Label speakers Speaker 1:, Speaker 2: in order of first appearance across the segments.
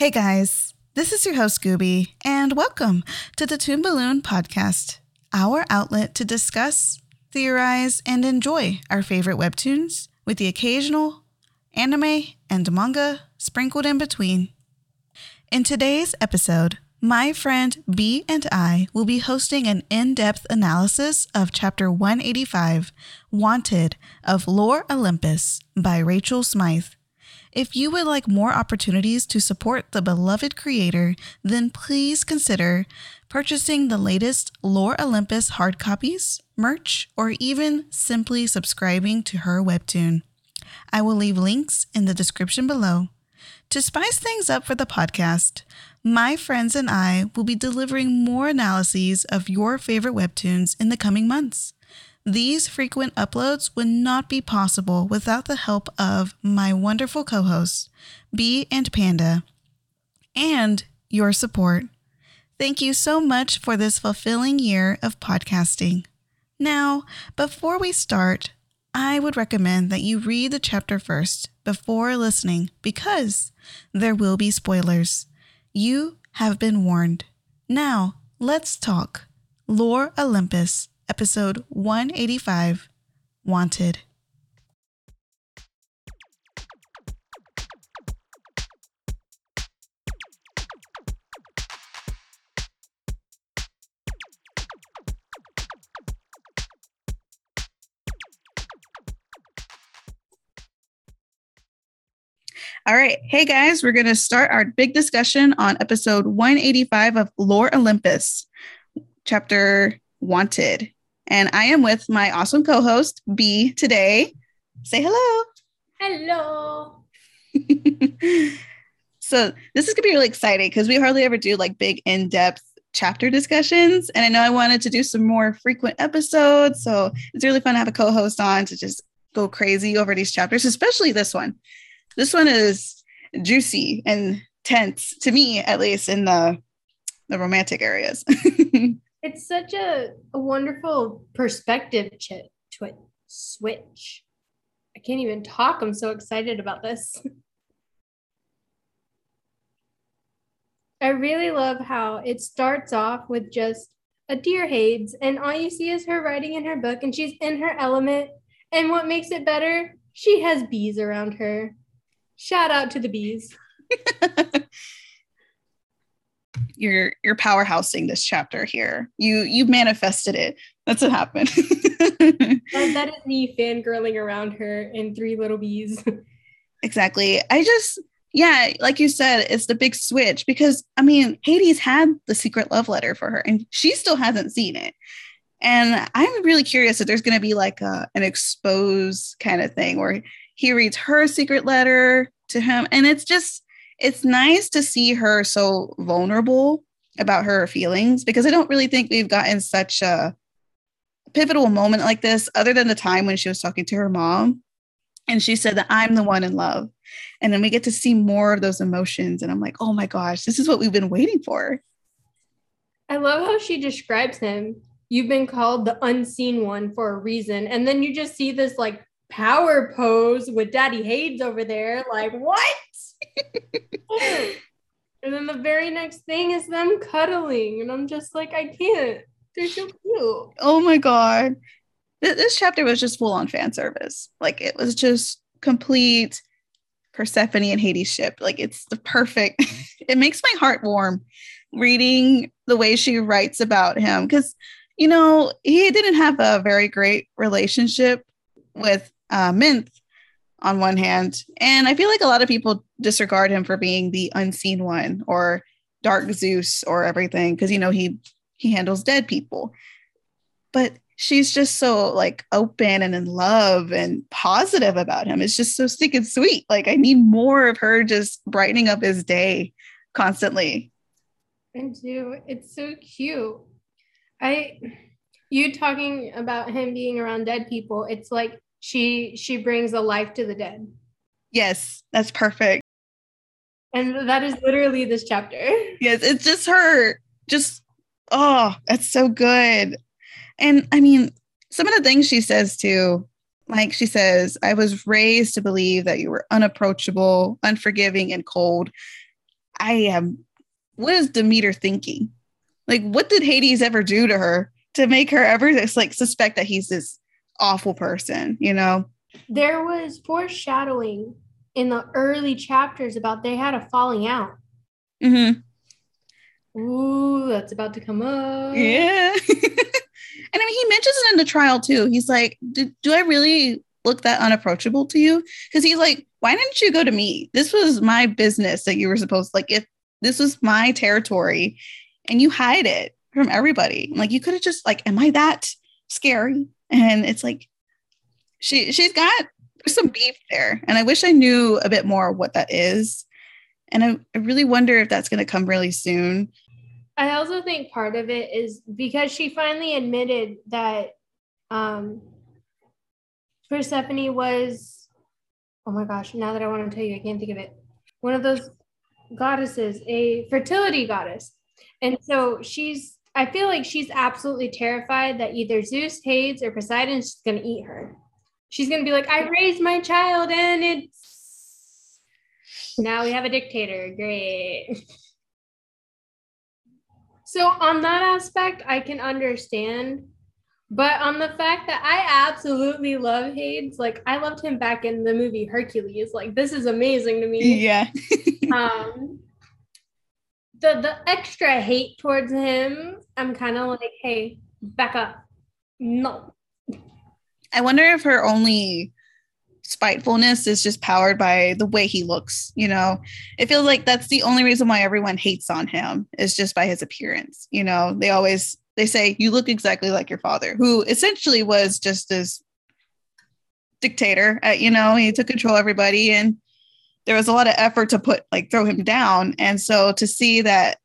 Speaker 1: Hey guys, this is your host Gooby, and welcome to the Toon Balloon Podcast, our outlet to discuss, theorize, and enjoy our favorite webtoons with the occasional anime and manga sprinkled in between. In today's episode, my friend B and I will be hosting an in depth analysis of Chapter 185 Wanted of Lore Olympus by Rachel Smythe. If you would like more opportunities to support the beloved creator, then please consider purchasing the latest Lore Olympus hard copies, merch, or even simply subscribing to her webtoon. I will leave links in the description below. To spice things up for the podcast, my friends and I will be delivering more analyses of your favorite webtoons in the coming months. These frequent uploads would not be possible without the help of my wonderful co hosts, Bee and Panda, and your support. Thank you so much for this fulfilling year of podcasting. Now, before we start, I would recommend that you read the chapter first before listening because there will be spoilers. You have been warned. Now, let's talk. Lore Olympus episode 185 Wanted. All right. Hey guys, we're going to start our big discussion on episode 185 of Lore Olympus, chapter Wanted. And I am with my awesome co host, B, today. Say hello.
Speaker 2: Hello.
Speaker 1: so, this is going to be really exciting because we hardly ever do like big in depth chapter discussions. And I know I wanted to do some more frequent episodes. So, it's really fun to have a co host on to just go crazy over these chapters, especially this one. This one is juicy and tense to me, at least in the the romantic areas.
Speaker 2: It's such a, a wonderful perspective ch- twi- switch. I can't even talk. I'm so excited about this. I really love how it starts off with just a dear Hades, and all you see is her writing in her book, and she's in her element. And what makes it better? She has bees around her. Shout out to the bees.
Speaker 1: you're you're powerhousing this chapter here. You you've manifested it. That's what happened. that,
Speaker 2: that is me fangirling around her in three little bees.
Speaker 1: exactly. I just yeah, like you said, it's the big switch because I mean, Hades had the secret love letter for her and she still hasn't seen it. And I'm really curious if there's going to be like a, an expose kind of thing where he reads her secret letter to him. And it's just, it's nice to see her so vulnerable about her feelings because I don't really think we've gotten such a pivotal moment like this other than the time when she was talking to her mom and she said that I'm the one in love. And then we get to see more of those emotions. And I'm like, oh my gosh, this is what we've been waiting for.
Speaker 2: I love how she describes him. You've been called the unseen one for a reason. And then you just see this like power pose with Daddy Hades over there. Like, what? and then the very next thing is them cuddling. And I'm just like, I can't. They're so cute.
Speaker 1: Oh my God. Th- this chapter was just full on fan service. Like it was just complete Persephone and Hades ship. Like it's the perfect, it makes my heart warm reading the way she writes about him. Cause, you know, he didn't have a very great relationship with uh, Minth on one hand. And I feel like a lot of people disregard him for being the unseen one or Dark Zeus or everything because you know he he handles dead people. But she's just so like open and in love and positive about him. It's just so stinking sweet. Like I need more of her just brightening up his day constantly.
Speaker 2: I do. It's so cute. I you talking about him being around dead people, it's like she she brings a life to the dead.
Speaker 1: Yes, that's perfect.
Speaker 2: And that is literally this chapter.
Speaker 1: Yes, it's just her. Just oh, that's so good. And I mean, some of the things she says too, like she says, I was raised to believe that you were unapproachable, unforgiving, and cold. I am. What is Demeter thinking? Like, what did Hades ever do to her to make her ever just like suspect that he's this awful person? You know.
Speaker 2: There was foreshadowing in the early chapters about they had a falling out.
Speaker 1: Mm-hmm.
Speaker 2: Ooh, that's about to come up.
Speaker 1: Yeah. and I mean, he mentions it in the trial too. He's like, do, do I really look that unapproachable to you? Because he's like, why didn't you go to me? This was my business that you were supposed like if this was my territory and you hide it from everybody. Like you could have just like, am I that scary? And it's like she she's got some beef there. And I wish I knew a bit more what that is. And I, I really wonder if that's gonna come really soon.
Speaker 2: I also think part of it is because she finally admitted that um Persephone was, oh my gosh, now that I want to tell you, I can't think of it. One of those goddesses, a fertility goddess. And so she's, I feel like she's absolutely terrified that either Zeus, Hades, or Poseidon's going to eat her. She's going to be like, I raised my child and it's, now we have a dictator. Great. So, on that aspect, I can understand but on the fact that I absolutely love Hades, like I loved him back in the movie Hercules. Like this is amazing to me.
Speaker 1: Yeah.
Speaker 2: um the the extra hate towards him, I'm kind of like, hey, back up. No.
Speaker 1: I wonder if her only spitefulness is just powered by the way he looks, you know. It feels like that's the only reason why everyone hates on him is just by his appearance. You know, they always they say you look exactly like your father, who essentially was just this dictator. Uh, you know, he took control of everybody, and there was a lot of effort to put like throw him down. And so to see that,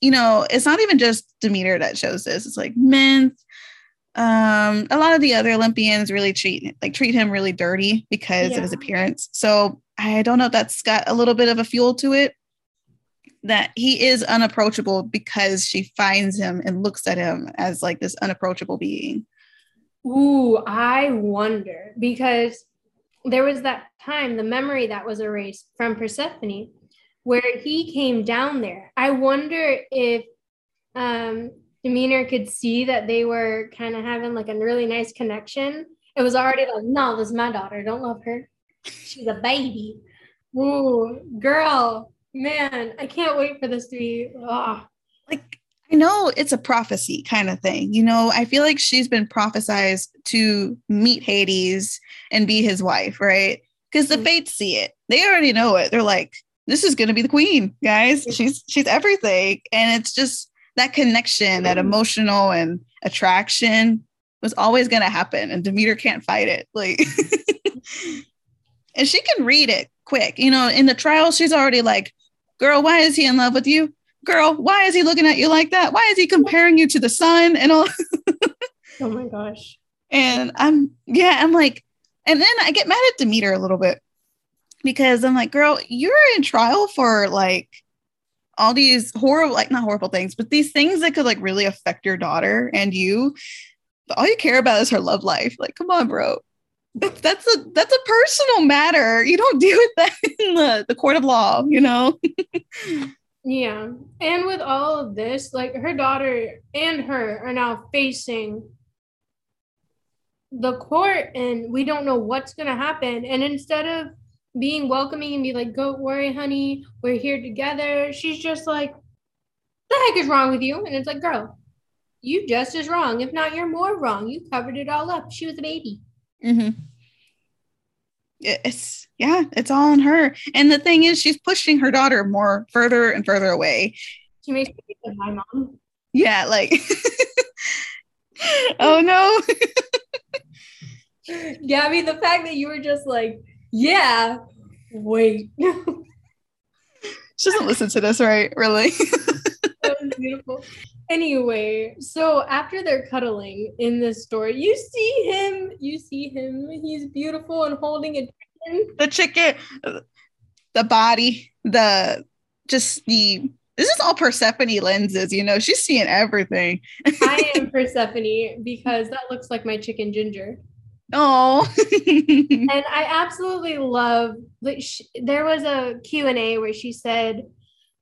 Speaker 1: you know, it's not even just Demeter that shows this. It's like Minth. Um, a lot of the other Olympians really treat like treat him really dirty because yeah. of his appearance. So I don't know if that's got a little bit of a fuel to it that he is unapproachable because she finds him and looks at him as like this unapproachable being.
Speaker 2: Ooh, I wonder because there was that time, the memory that was erased from Persephone, where he came down there. I wonder if um, Demeter could see that they were kind of having like a really nice connection. It was already like, no, this is my daughter. Don't love her. She's a baby. Ooh, girl, man, I can't wait for this to be. Oh.
Speaker 1: Like, I know it's a prophecy kind of thing. You know, I feel like she's been prophesized to meet Hades and be his wife, right? Because the mm-hmm. fates see it. They already know it. They're like, this is going to be the queen, guys. She's she's everything, and it's just that connection, that mm-hmm. emotional and attraction was always going to happen, and Demeter can't fight it. Like, and she can read it quick. You know, in the trial, she's already like, Girl, why is he in love with you? Girl, why is he looking at you like that? Why is he comparing you to the sun and all?
Speaker 2: oh my gosh.
Speaker 1: And I'm, yeah, I'm like, and then I get mad at Demeter a little bit because I'm like, girl, you're in trial for like all these horrible, like not horrible things, but these things that could like really affect your daughter and you. But all you care about is her love life. Like, come on, bro that's a that's a personal matter. You don't deal with that in the, the court of law, you know.
Speaker 2: yeah. And with all of this, like her daughter and her are now facing the court and we don't know what's gonna happen. And instead of being welcoming and be like, don't worry, honey, we're here together, she's just like, the heck is wrong with you? And it's like, girl, you just as wrong. If not, you're more wrong. You covered it all up. She was a baby.
Speaker 1: Mm-hmm. It's yeah, it's all on her. And the thing is, she's pushing her daughter more further and further away.
Speaker 2: She makes me think of my mom.
Speaker 1: Yeah, like oh no.
Speaker 2: Gabby, the fact that you were just like, yeah, wait.
Speaker 1: she doesn't listen to this, right? Really?
Speaker 2: that was beautiful. Anyway, so after they're cuddling in this story, you see him, you see him, he's beautiful and holding a chicken.
Speaker 1: The chicken, the body, the just the this is all Persephone lenses, you know, she's seeing everything.
Speaker 2: I am Persephone because that looks like my chicken ginger.
Speaker 1: Oh.
Speaker 2: and I absolutely love like there was a Q&A where she said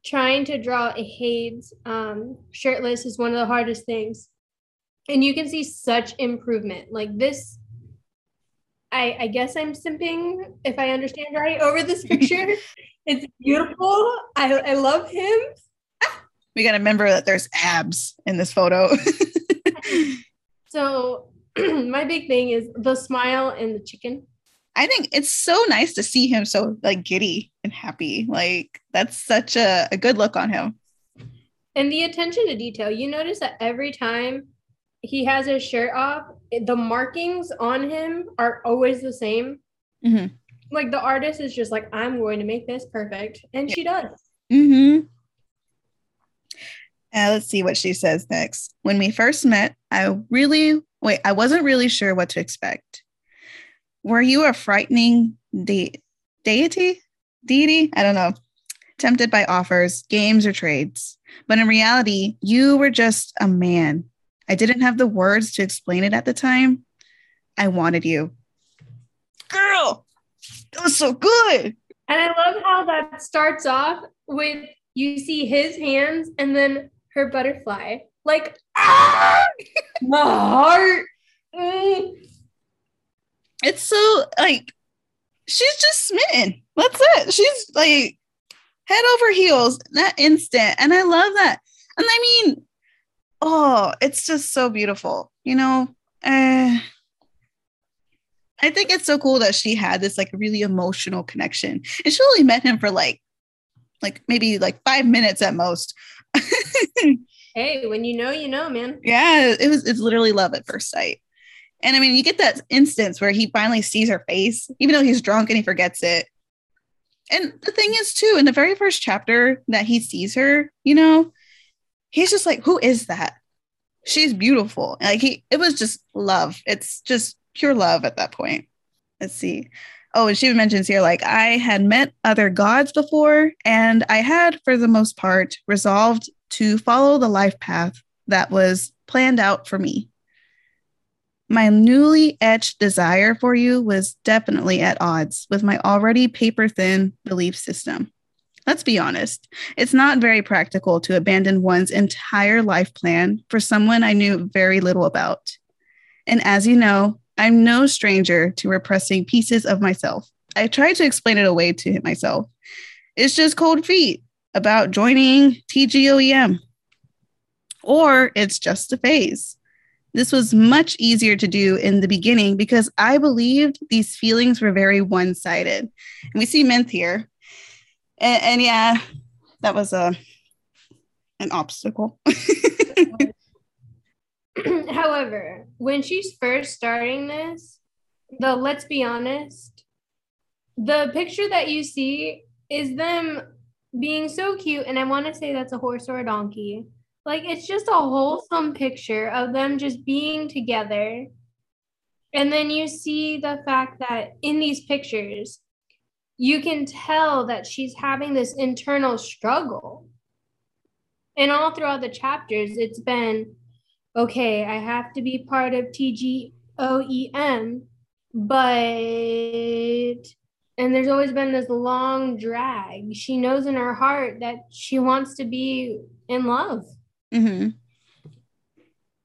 Speaker 2: trying to draw a Hades um, shirtless is one of the hardest things. And you can see such improvement. Like this, I, I guess I'm simping, if I understand right, over this picture. it's beautiful. I, I love him.
Speaker 1: We got to remember that there's abs in this photo.
Speaker 2: so, my big thing is the smile and the chicken.
Speaker 1: I think it's so nice to see him so like giddy and happy. Like that's such a, a good look on him.
Speaker 2: And the attention to detail. You notice that every time he has his shirt off, the markings on him are always the same. Mm-hmm. Like the artist is just like, I'm going to make this perfect. And yeah. she does.
Speaker 1: Mm-hmm. Uh, let's see what she says next. When we first met, I really, wait, I wasn't really sure what to expect. Were you a frightening de- deity? Deity? I don't know. Tempted by offers, games, or trades. But in reality, you were just a man. I didn't have the words to explain it at the time. I wanted you. Girl, that was so good.
Speaker 2: And I love how that starts off with you see his hands and then her butterfly. Like, ah, my heart. Mm
Speaker 1: it's so like she's just smitten. That's it. She's like head over heels that instant. And I love that. And I mean, oh, it's just so beautiful, you know? Uh, I think it's so cool that she had this like really emotional connection. And she only met him for like like maybe like five minutes at most.
Speaker 2: hey, when you know, you know, man.
Speaker 1: Yeah, it was it's literally love at first sight. And I mean, you get that instance where he finally sees her face, even though he's drunk and he forgets it. And the thing is, too, in the very first chapter that he sees her, you know, he's just like, who is that? She's beautiful. Like he, it was just love. It's just pure love at that point. Let's see. Oh, and she mentions here, like, I had met other gods before, and I had, for the most part, resolved to follow the life path that was planned out for me. My newly etched desire for you was definitely at odds with my already paper thin belief system. Let's be honest, it's not very practical to abandon one's entire life plan for someone I knew very little about. And as you know, I'm no stranger to repressing pieces of myself. I tried to explain it away to myself. It's just cold feet about joining TGOEM. Or it's just a phase. This was much easier to do in the beginning because I believed these feelings were very one sided. And we see Mint here. And, and yeah, that was a an obstacle.
Speaker 2: However, when she's first starting this, the let's be honest, the picture that you see is them being so cute. And I want to say that's a horse or a donkey. Like it's just a wholesome picture of them just being together. And then you see the fact that in these pictures, you can tell that she's having this internal struggle. And all throughout the chapters, it's been okay, I have to be part of TGOEM, but and there's always been this long drag. She knows in her heart that she wants to be in love. Mm-hmm.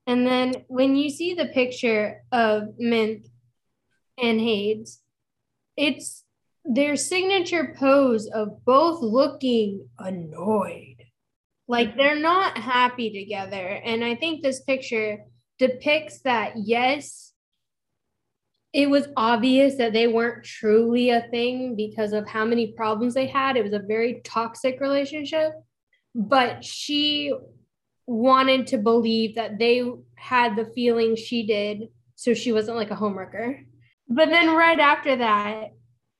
Speaker 2: And then when you see the picture of Mint and Hades, it's their signature pose of both looking annoyed. Like they're not happy together. And I think this picture depicts that, yes, it was obvious that they weren't truly a thing because of how many problems they had. It was a very toxic relationship. But she wanted to believe that they had the feeling she did, so she wasn't like a homewrecker. But then right after that,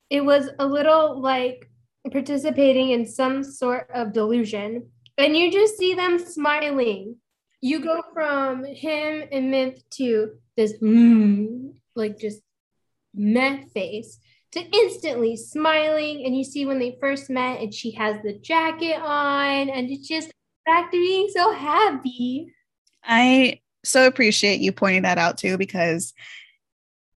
Speaker 2: it was a little like participating in some sort of delusion. And you just see them smiling. You go from him and myth to this mm, like just meh face to instantly smiling. And you see when they first met, and she has the jacket on, and it's just back to being so happy.
Speaker 1: I so appreciate you pointing that out too, because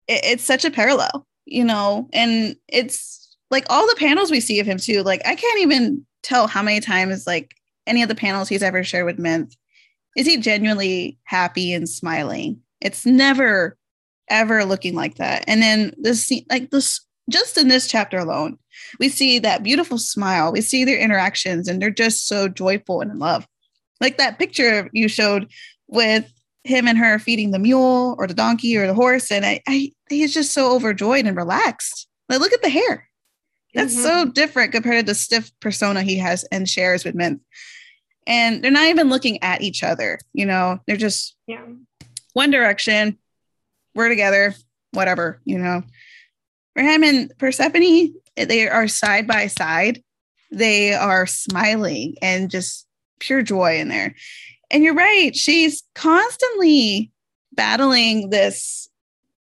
Speaker 1: it, it's such a parallel, you know, and it's like all the panels we see of him too. Like I can't even tell how many times, like any of the panels he's ever shared with Mint, is he genuinely happy and smiling? It's never ever looking like that. And then this, like this, just in this chapter alone, we see that beautiful smile. We see their interactions, and they're just so joyful and in love. Like that picture you showed with him and her feeding the mule or the donkey or the horse, and I, I he's just so overjoyed and relaxed. Like, look at the hair. That's mm-hmm. so different compared to the stiff persona he has and shares with men. And they're not even looking at each other, you know, they're just
Speaker 2: yeah.
Speaker 1: one direction. We're together, whatever, you know. For him and Persephone, they are side by side. They are smiling and just pure joy in there. And you're right, she's constantly battling this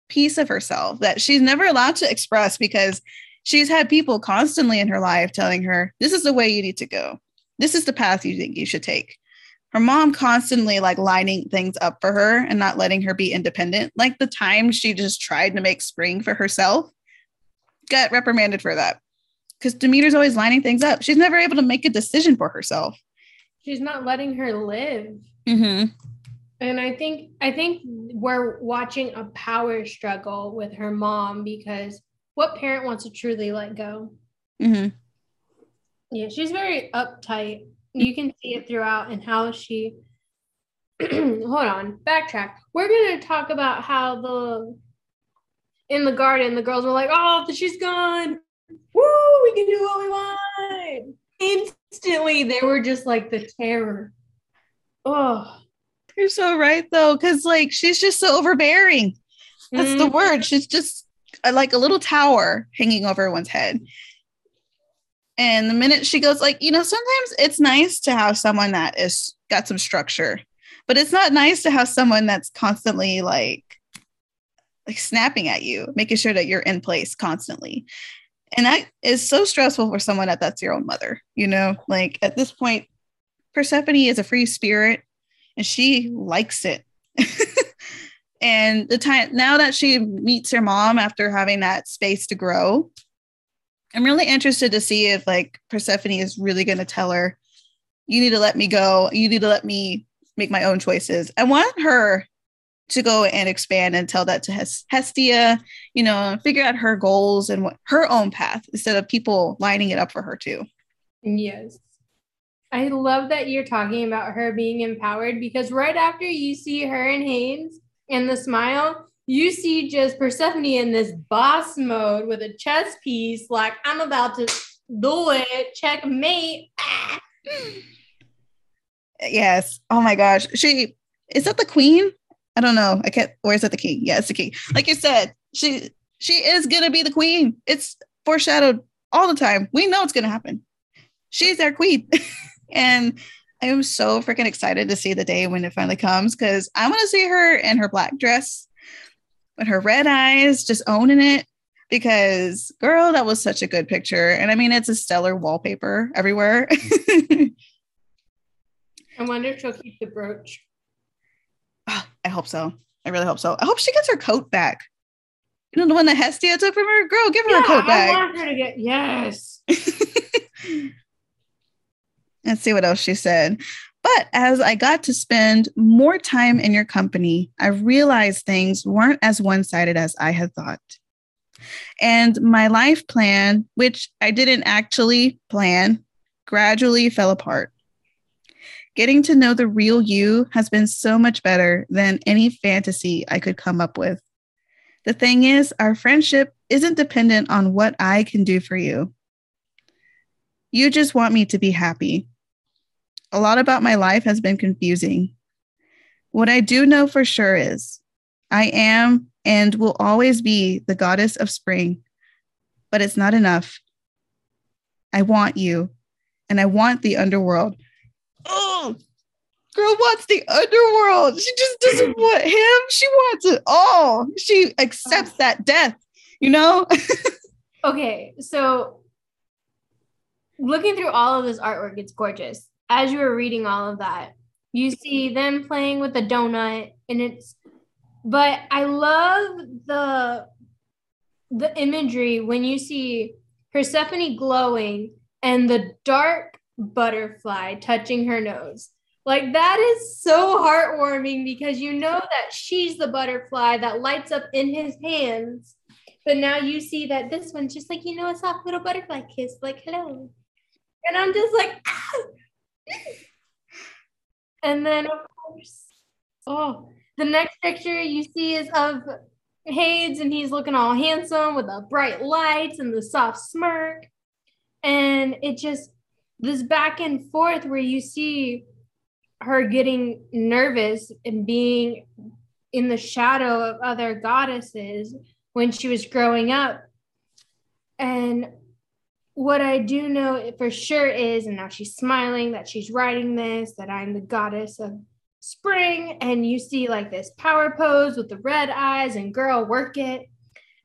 Speaker 1: piece of herself that she's never allowed to express because she's had people constantly in her life telling her, this is the way you need to go. This is the path you think you should take. Her mom constantly like lining things up for her and not letting her be independent. Like the time she just tried to make spring for herself, got reprimanded for that. Because Demeter's always lining things up. She's never able to make a decision for herself.
Speaker 2: She's not letting her live.
Speaker 1: Mm-hmm.
Speaker 2: And I think I think we're watching a power struggle with her mom because what parent wants to truly let go?
Speaker 1: Mm-hmm.
Speaker 2: Yeah, she's very uptight. You can see it throughout and how she. hold on, backtrack. We're gonna talk about how the in the garden the girls were like, "Oh, she's gone. Woo, we can do what we want." Instantly, they were just like the terror. Oh,
Speaker 1: you're so right though, because like she's just so overbearing. That's mm-hmm. the word. She's just like a little tower hanging over one's head. And the minute she goes, like, you know, sometimes it's nice to have someone that is got some structure, but it's not nice to have someone that's constantly like like snapping at you, making sure that you're in place constantly. And that is so stressful for someone that that's your own mother, you know, like at this point, Persephone is a free spirit and she likes it. and the time now that she meets her mom after having that space to grow, I'm really interested to see if like Persephone is really going to tell her, you need to let me go. You need to let me make my own choices. I want her to go and expand and tell that to Hestia, you know, figure out her goals and what her own path instead of people lining it up for her too.
Speaker 2: Yes. I love that you're talking about her being empowered because right after you see her and Hades and the smile, you see just Persephone in this boss mode with a chess piece, like I'm about to do it, checkmate. Ah.
Speaker 1: Yes. Oh my gosh. She is that the queen? I don't know. I can't. Where's that the king? Yeah, it's the king. Like you said, she she is gonna be the queen. It's foreshadowed all the time. We know it's gonna happen. She's our queen. And I am so freaking excited to see the day when it finally comes because I want to see her in her black dress with her red eyes, just owning it. Because, girl, that was such a good picture. And I mean, it's a stellar wallpaper everywhere.
Speaker 2: I wonder if she'll keep the brooch.
Speaker 1: Oh, I hope so. I really hope so. I hope she gets her coat back. You know, the one that Hestia took from her? Girl, give her yeah, her coat back.
Speaker 2: I want her to get, yes.
Speaker 1: Let's see what else she said. But as I got to spend more time in your company, I realized things weren't as one sided as I had thought. And my life plan, which I didn't actually plan, gradually fell apart. Getting to know the real you has been so much better than any fantasy I could come up with. The thing is, our friendship isn't dependent on what I can do for you. You just want me to be happy a lot about my life has been confusing. What I do know for sure is I am and will always be the goddess of spring, but it's not enough. I want you, and I want the underworld. Oh, girl wants the underworld. She just doesn't want him. She wants it all. She accepts that death, you know?
Speaker 2: okay, so looking through all of this artwork, it's gorgeous as you were reading all of that, you see them playing with the donut, and it's. But I love the the imagery when you see Persephone glowing and the dark butterfly touching her nose. Like that is so heartwarming because you know that she's the butterfly that lights up in his hands. But now you see that this one's just like, you know, a soft little butterfly kiss, like, hello. And I'm just like, ah! And then of course, oh, the next picture you see is of Hades and he's looking all handsome with the bright lights and the soft smirk. And it just, this back and forth where you see her getting nervous and being in the shadow of other goddesses when she was growing up. And what I do know for sure is, and now she's smiling that she's writing this, that I'm the goddess of spring. And you see like this power pose with the red eyes and girl, work it.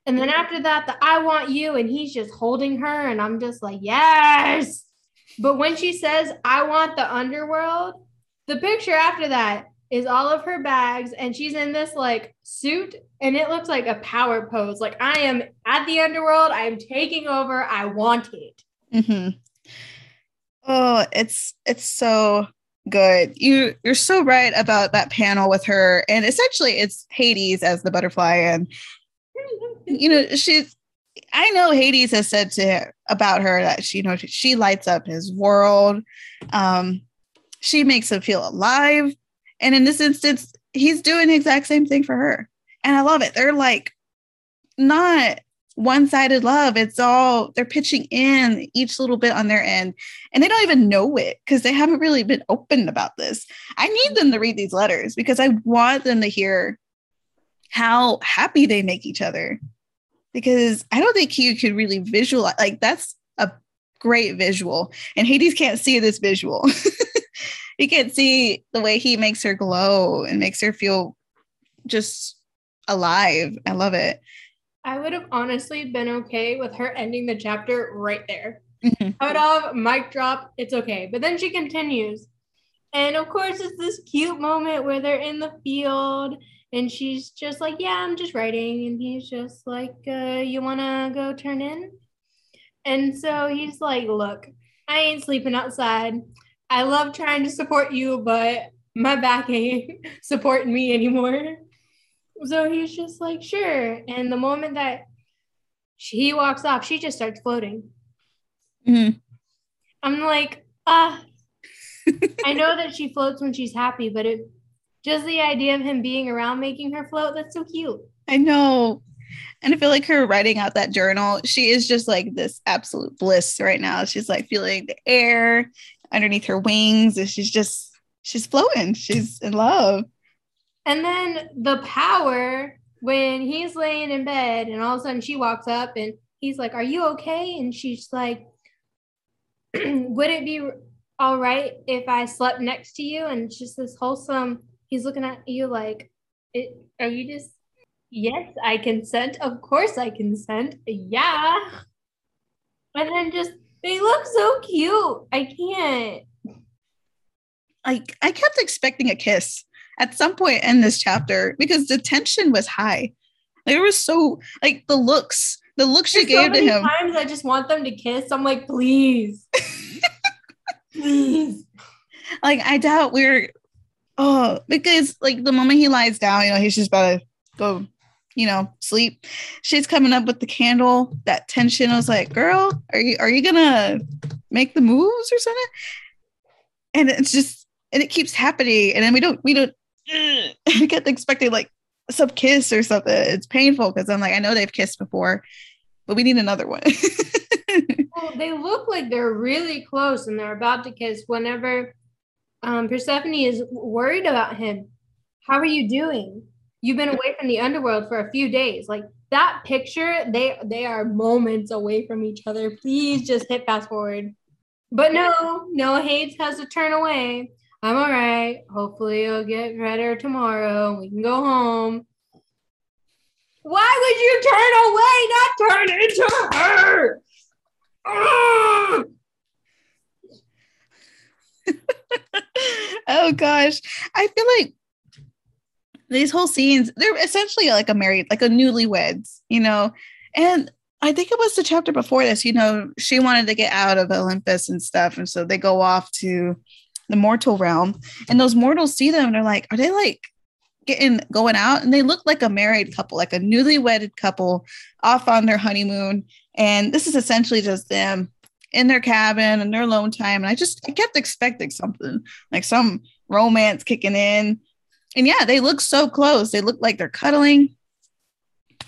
Speaker 2: And then after that, the I want you, and he's just holding her. And I'm just like, yes. But when she says, I want the underworld, the picture after that is all of her bags and she's in this like suit and it looks like a power pose. Like i am at the underworld. I am taking over. I want it.
Speaker 1: Mm-hmm. oh it's it's so good. You you're so right about that panel with her and essentially it's hades as the butterfly and you know she's i know hades has said to her, about her that she you know she lights up his world. Um she makes him feel alive. And in this instance, he's doing the exact same thing for her. And I love it. They're like not one sided love. It's all they're pitching in each little bit on their end. And they don't even know it because they haven't really been open about this. I need them to read these letters because I want them to hear how happy they make each other. Because I don't think you could really visualize like that's a great visual. And Hades can't see this visual. you can see the way he makes her glow and makes her feel just alive. I love it.
Speaker 2: I would have honestly been okay with her ending the chapter right there. Mm-hmm. Cut off, mic drop, it's okay. But then she continues. And of course, it's this cute moment where they're in the field and she's just like, Yeah, I'm just writing. And he's just like, uh, You want to go turn in? And so he's like, Look, I ain't sleeping outside. I love trying to support you, but my back ain't supporting me anymore. So he's just like, sure. And the moment that she walks off, she just starts floating. Mm-hmm. I'm like, ah. I know that she floats when she's happy, but it just the idea of him being around making her float, that's so cute.
Speaker 1: I know. And I feel like her writing out that journal, she is just like this absolute bliss right now. She's like feeling the air underneath her wings and she's just she's floating she's in love.
Speaker 2: And then the power when he's laying in bed and all of a sudden she walks up and he's like are you okay? And she's like would it be all right if i slept next to you? And just this wholesome he's looking at you like it, are you just yes i consent. Of course i consent. Yeah. And then just they look so cute. I can't.
Speaker 1: I I kept expecting a kiss at some point in this chapter because the tension was high. Like, it was so like the looks, the looks There's she gave so to him.
Speaker 2: Times I just want them to kiss. I'm like, please, please.
Speaker 1: Like I doubt we're. Oh, because like the moment he lies down, you know, he's just about to go you know, sleep. She's coming up with the candle, that tension. I was like, girl, are you are you gonna make the moves or something? And it's just and it keeps happening. And then we don't we don't we kept expecting like some kiss or something. It's painful because I'm like, I know they've kissed before, but we need another one.
Speaker 2: well, they look like they're really close and they're about to kiss whenever um, Persephone is worried about him. How are you doing? You've been away from the underworld for a few days. Like that picture, they they are moments away from each other. Please just hit fast forward. But no, no Hades has to turn away. I'm all right. Hopefully it'll get better tomorrow. We can go home. Why would you turn away, not turn into her?
Speaker 1: oh gosh. I feel like these whole scenes, they're essentially like a married, like a newlyweds, you know, and I think it was the chapter before this, you know, she wanted to get out of Olympus and stuff. And so they go off to the mortal realm. And those mortals see them and they're like, are they like getting going out? And they look like a married couple, like a newly wedded couple off on their honeymoon. And this is essentially just them in their cabin and their alone time. And I just I kept expecting something like some romance kicking in. And yeah, they look so close. They look like they're cuddling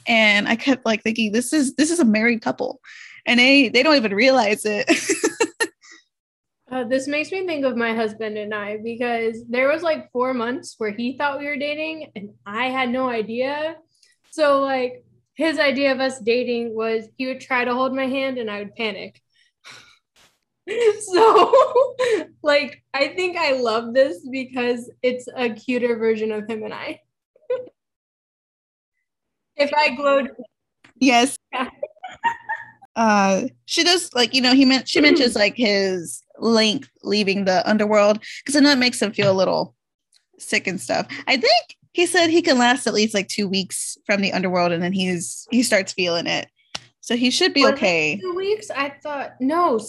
Speaker 1: and I kept like thinking this is this is a married couple, and they they don't even realize it.
Speaker 2: uh, this makes me think of my husband and I because there was like four months where he thought we were dating and I had no idea. So like his idea of us dating was he would try to hold my hand and I would panic. so like I think I love this because it's a cuter version of him and I if I glowed.
Speaker 1: Yes. Yeah. uh, she does like you know he meant she mentions like his length leaving the underworld because I know it makes him feel a little sick and stuff. I think he said he can last at least like two weeks from the underworld and then he's he starts feeling it. So he should be okay.
Speaker 2: Two weeks? I thought no.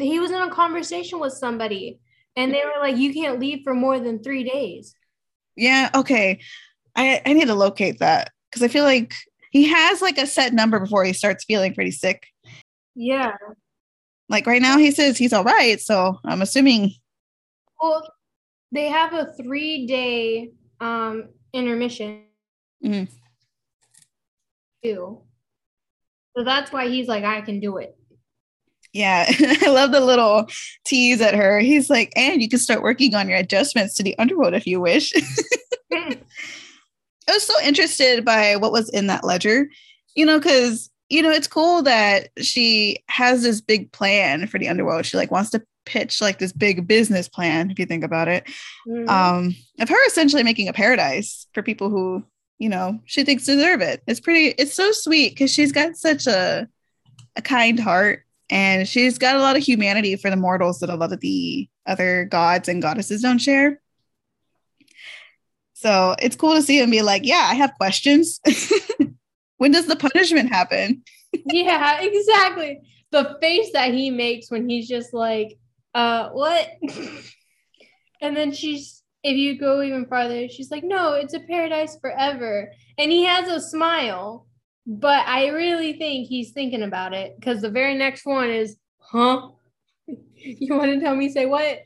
Speaker 2: He was in a conversation with somebody and they were like, you can't leave for more than three days.
Speaker 1: Yeah, okay. I, I need to locate that because I feel like he has like a set number before he starts feeling pretty sick.
Speaker 2: Yeah.
Speaker 1: Like right now, he says he's all right. So I'm assuming.
Speaker 2: Well, they have a three day um, intermission. Mm-hmm. Too. So that's why he's like, I can do it.
Speaker 1: Yeah, I love the little tease at her. He's like, and you can start working on your adjustments to the underworld if you wish. I was so interested by what was in that ledger, you know, because you know it's cool that she has this big plan for the underworld. She like wants to pitch like this big business plan, if you think about it, mm-hmm. um, of her essentially making a paradise for people who you know she thinks deserve it. It's pretty. It's so sweet because she's got such a a kind heart and she's got a lot of humanity for the mortals that a lot of the other gods and goddesses don't share. So it's cool to see him be like, yeah, I have questions. when does the punishment happen?
Speaker 2: yeah, exactly. The face that he makes when he's just like, uh, what? and then she's, if you go even farther, she's like, no, it's a paradise forever. And he has a smile, but I really think he's thinking about it because the very next one is, huh? you want to tell me, say what?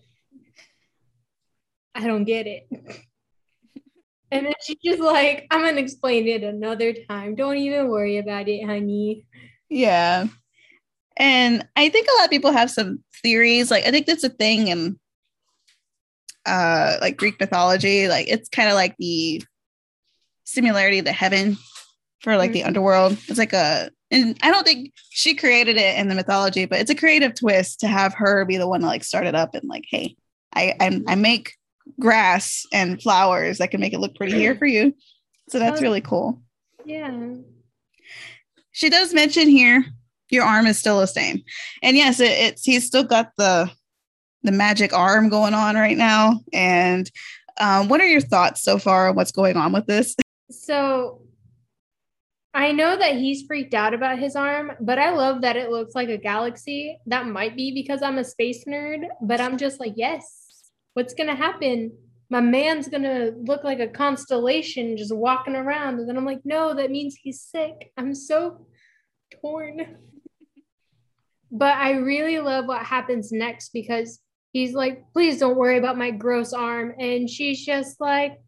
Speaker 2: I don't get it. And then she's just like, I'm gonna explain it another time. Don't even worry about it, honey.
Speaker 1: Yeah. And I think a lot of people have some theories. Like I think that's a thing in uh like Greek mythology. Like it's kind of like the similarity to heaven for like mm-hmm. the underworld. It's like a and I don't think she created it in the mythology, but it's a creative twist to have her be the one to like start it up and like, hey, I I, I make grass and flowers that can make it look pretty here for you. So that's really cool.
Speaker 2: Yeah.
Speaker 1: She does mention here your arm is still the same. And yes, it, it's he's still got the the magic arm going on right now. And um, what are your thoughts so far on what's going on with this?
Speaker 2: So I know that he's freaked out about his arm, but I love that it looks like a galaxy. That might be because I'm a space nerd, but I'm just like, yes, what's going to happen? My man's going to look like a constellation just walking around. And then I'm like, no, that means he's sick. I'm so torn. but I really love what happens next because he's like, please don't worry about my gross arm. And she's just like,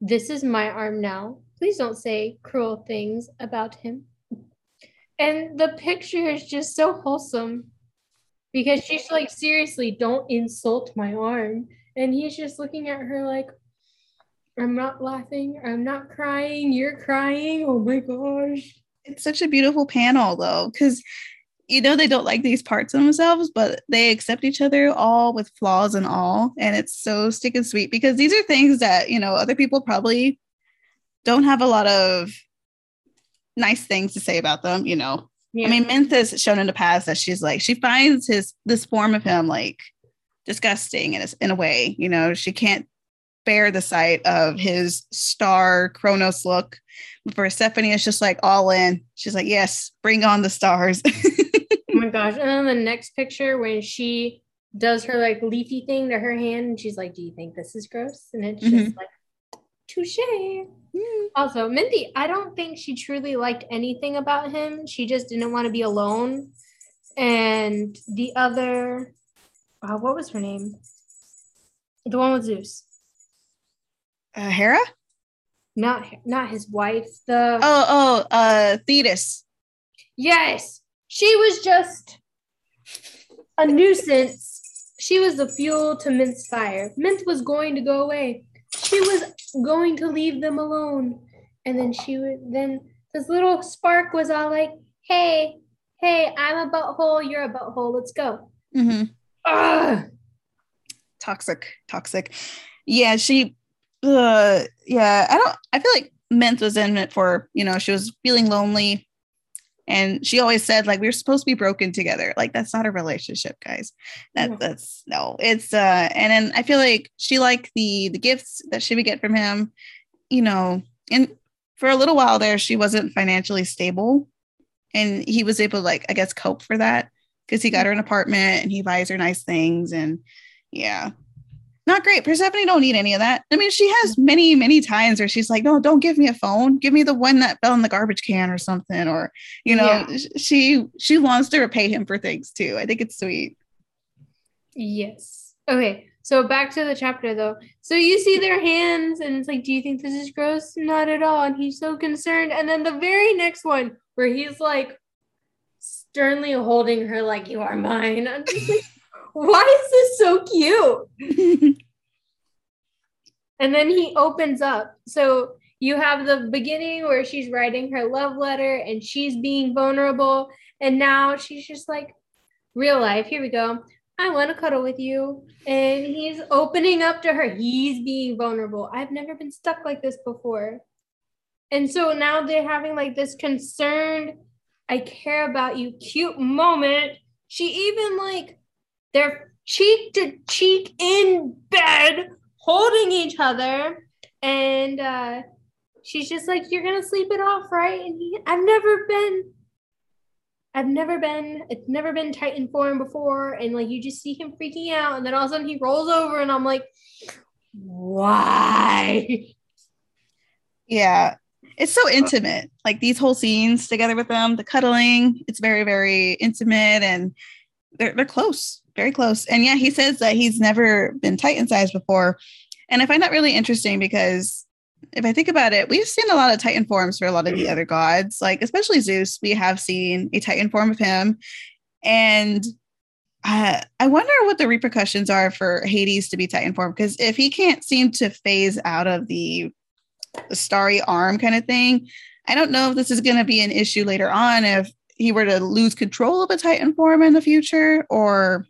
Speaker 2: this is my arm now. Please don't say cruel things about him. And the picture is just so wholesome because she's like, seriously, don't insult my arm. And he's just looking at her like, I'm not laughing. I'm not crying. You're crying. Oh my gosh.
Speaker 1: It's such a beautiful panel, though, because you know they don't like these parts of themselves, but they accept each other all with flaws and all. And it's so stick and sweet because these are things that, you know, other people probably don't have a lot of nice things to say about them, you know. Yeah. I mean, Minthe has shown in the past that she's like, she finds his this form of him like disgusting in a, in a way. You know, she can't bear the sight of his star Kronos look. Persephone is just like all in. She's like, yes, bring on the stars.
Speaker 2: oh my gosh. And then the next picture when she does her like leafy thing to her hand and she's like, Do you think this is gross? And it's just mm-hmm. like touche. Mm. Also, Minthe, I don't think she truly liked anything about him. She just didn't want to be alone. And the other, uh, what was her name? The one with Zeus.
Speaker 1: Uh, Hera?
Speaker 2: Not not his wife. The
Speaker 1: oh oh uh Thetis.
Speaker 2: Yes, she was just a nuisance. She was the fuel to Mint's fire. Mint was going to go away. She was going to leave them alone, and then she would then this little spark was all like, "Hey, hey, I'm a butthole. You're a butthole. Let's go." Mm-hmm. Ugh.
Speaker 1: Toxic, toxic. Yeah, she uh, yeah, I don't. I feel like Mint was in it for you know she was feeling lonely, and she always said like we are supposed to be broken together. Like that's not a relationship, guys. That yeah. that's no. It's uh, and then I feel like she liked the the gifts that she would get from him, you know, and for a little while there she wasn't financially stable, and he was able to like I guess cope for that because he got her an apartment and he buys her nice things and yeah not great. Persephone don't need any of that. I mean, she has many, many times where she's like, no, don't give me a phone. Give me the one that fell in the garbage can or something. Or, you know, yeah. she she wants to repay him for things too. I think it's sweet.
Speaker 2: Yes. Okay. So back to the chapter though. So you see their hands and it's like, do you think this is gross? Not at all. And he's so concerned. And then the very next one where he's like sternly holding her like you are mine. I'm just like, why is this so cute? and then he opens up. So you have the beginning where she's writing her love letter and she's being vulnerable. And now she's just like, real life, here we go. I want to cuddle with you. And he's opening up to her. He's being vulnerable. I've never been stuck like this before. And so now they're having like this concerned, I care about you cute moment. She even like they're cheek to cheek in bed, holding each other. And uh, she's just like, You're going to sleep it off, right? And he, I've never been. I've never been, it's never been Titan form before. And like you just see him freaking out. And then all of a sudden he rolls over and I'm like, why?
Speaker 1: Yeah. It's so intimate. Like these whole scenes together with them, the cuddling, it's very, very intimate and they're they're close very close. And yeah, he says that he's never been Titan sized before. And I find that really interesting because if I think about it, we've seen a lot of Titan forms for a lot of the other gods, like especially Zeus. We have seen a Titan form of him. And uh, I wonder what the repercussions are for Hades to be Titan form because if he can't seem to phase out of the, the starry arm kind of thing, I don't know if this is going to be an issue later on if he were to lose control of a Titan form in the future or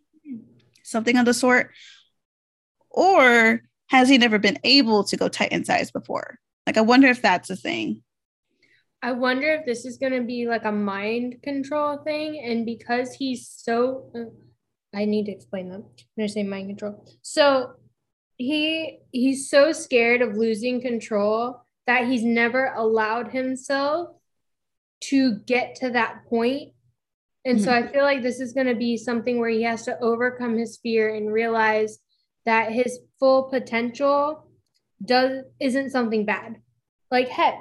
Speaker 1: something of the sort? Or has he never been able to go tight Titan size before? Like, I wonder if that's a thing.
Speaker 2: I wonder if this is going to be like a mind control thing. And because he's so, uh, I need to explain them. I'm going to say mind control. So he he's so scared of losing control that he's never allowed himself to get to that point and mm-hmm. so I feel like this is going to be something where he has to overcome his fear and realize that his full potential does isn't something bad. Like heck,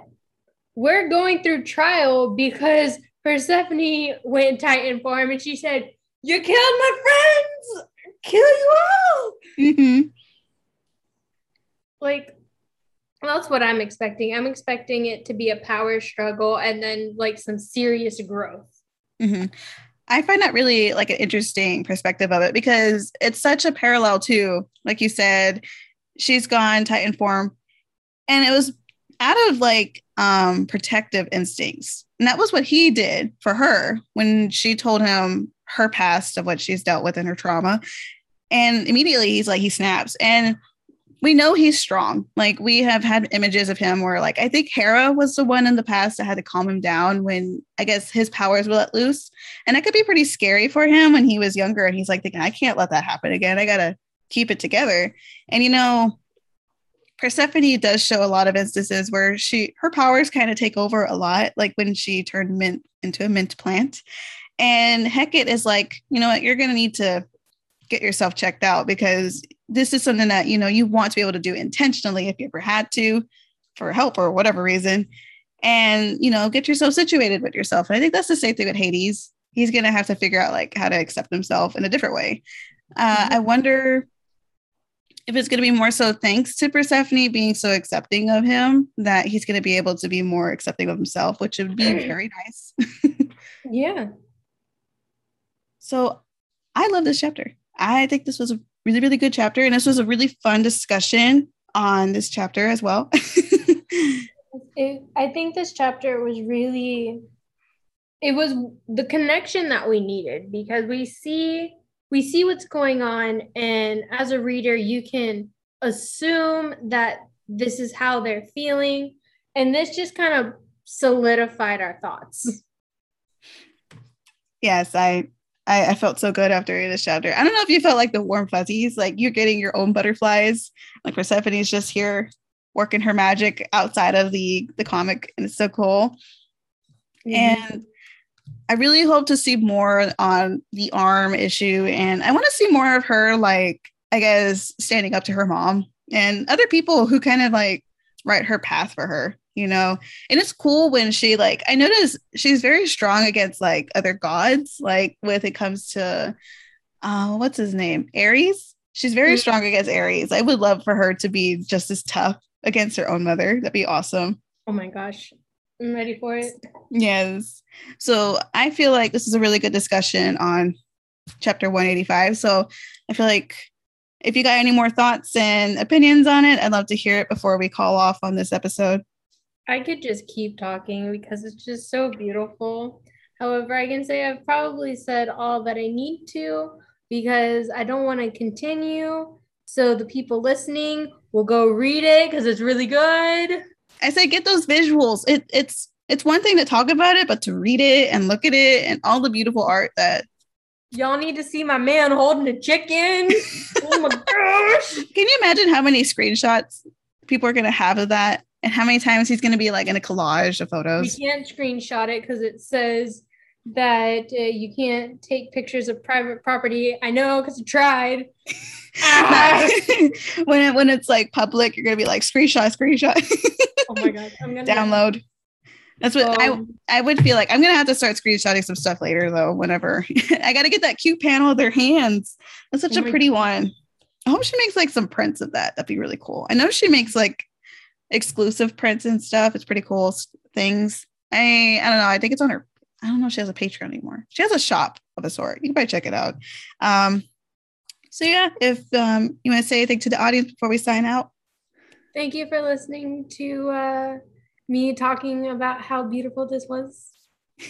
Speaker 2: we're going through trial because Persephone went Titan form and she said, "You killed my friends, kill you all." Mm-hmm. Like that's what I'm expecting. I'm expecting it to be a power struggle and then like some serious growth.
Speaker 1: Mm-hmm. I find that really like an interesting perspective of it because it's such a parallel to, like you said, she's gone Titan form, and it was out of like um protective instincts. And that was what he did for her when she told him her past of what she's dealt with in her trauma. And immediately he's like, he snaps. And we know he's strong. Like we have had images of him where like I think Hera was the one in the past that had to calm him down when I guess his powers were let loose. And that could be pretty scary for him when he was younger and he's like thinking, I can't let that happen again. I gotta keep it together. And you know, Persephone does show a lot of instances where she her powers kind of take over a lot, like when she turned mint into a mint plant. And Hecate is like, you know what, you're gonna need to get yourself checked out because this is something that you know you want to be able to do intentionally if you ever had to for help or whatever reason and you know get yourself situated with yourself and i think that's the same thing with hades he's gonna have to figure out like how to accept himself in a different way uh, mm-hmm. i wonder if it's going to be more so thanks to Persephone being so accepting of him that he's going to be able to be more accepting of himself, which would be very nice.
Speaker 2: yeah.
Speaker 1: So I love this chapter. I think this was a really, really good chapter. And this was a really fun discussion on this chapter as well.
Speaker 2: it, I think this chapter was really, it was the connection that we needed because we see we see what's going on and as a reader you can assume that this is how they're feeling and this just kind of solidified our thoughts
Speaker 1: yes i I, I, felt so good after this chapter. I don't know if you felt like the warm fuzzies, like you're getting your own butterflies. Like Persephone's just here working her magic outside of the the comic, and it's so cool. Mm-hmm. And I really hope to see more on the arm issue, and I want to see more of her, like I guess, standing up to her mom and other people who kind of like write her path for her you know? And it's cool when she like i notice she's very strong against like other gods like with it comes to uh what's his name? Ares she's very mm-hmm. strong against ares i would love for her to be just as tough against her own mother. That'd be awesome.
Speaker 2: Oh my gosh. I'm ready for it.
Speaker 1: Yes. So i feel like this is a really good discussion on chapter 185 so i feel like if you got any more thoughts and opinions on it, I'd love to hear it before we call off on this episode.
Speaker 2: I could just keep talking because it's just so beautiful. However, I can say I've probably said all that I need to because I don't want to continue. So the people listening will go read it because it's really good.
Speaker 1: I say get those visuals. It, it's it's one thing to talk about it, but to read it and look at it and all the beautiful art that
Speaker 2: y'all need to see my man holding a chicken. oh my gosh!
Speaker 1: Can you imagine how many screenshots people are gonna have of that? And how many times he's going to be like in a collage of photos.
Speaker 2: We can't screenshot it because it says that uh, you can't take pictures of private property. I know because I tried.
Speaker 1: when it, when it's like public, you're gonna be like screenshot, screenshot.
Speaker 2: oh my god! I'm gonna
Speaker 1: download. That's what um, I I would feel like. I'm gonna have to start screenshotting some stuff later though. Whenever I got to get that cute panel of their hands. That's such oh a pretty god. one. I hope she makes like some prints of that. That'd be really cool. I know she makes like exclusive prints and stuff. It's pretty cool things. I I don't know. I think it's on her. I don't know if she has a Patreon anymore. She has a shop of a sort. You can probably check it out. Um, so yeah, if um, you want to say anything to the audience before we sign out.
Speaker 2: Thank you for listening to uh, me talking about how beautiful this was.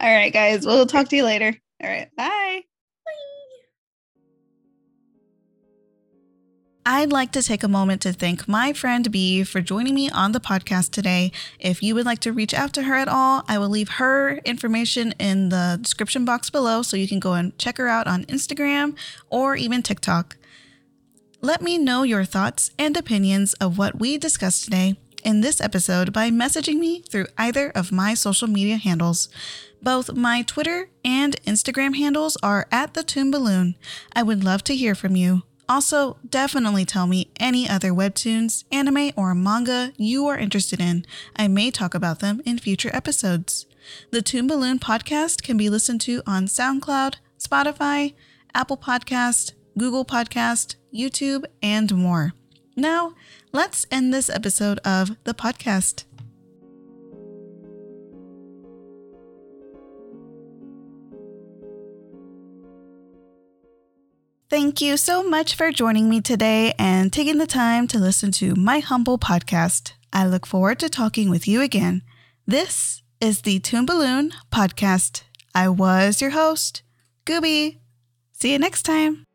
Speaker 1: All right, guys. We'll talk to you later. All right. Bye. I'd like to take a moment to thank my friend B for joining me on the podcast today. If you would like to reach out to her at all, I will leave her information in the description box below so you can go and check her out on Instagram or even TikTok. Let me know your thoughts and opinions of what we discussed today in this episode by messaging me through either of my social media handles. Both my Twitter and Instagram handles are at the Toon Balloon. I would love to hear from you. Also, definitely tell me any other webtoons, anime, or manga you are interested in. I may talk about them in future episodes. The Toon Balloon podcast can be listened to on SoundCloud, Spotify, Apple Podcast, Google Podcast, YouTube, and more. Now, let's end this episode of the podcast. Thank you so much for joining me today and taking the time to listen to my humble podcast. I look forward to talking with you again. This is the Toon Balloon podcast. I was your host, Gooby. See you next time.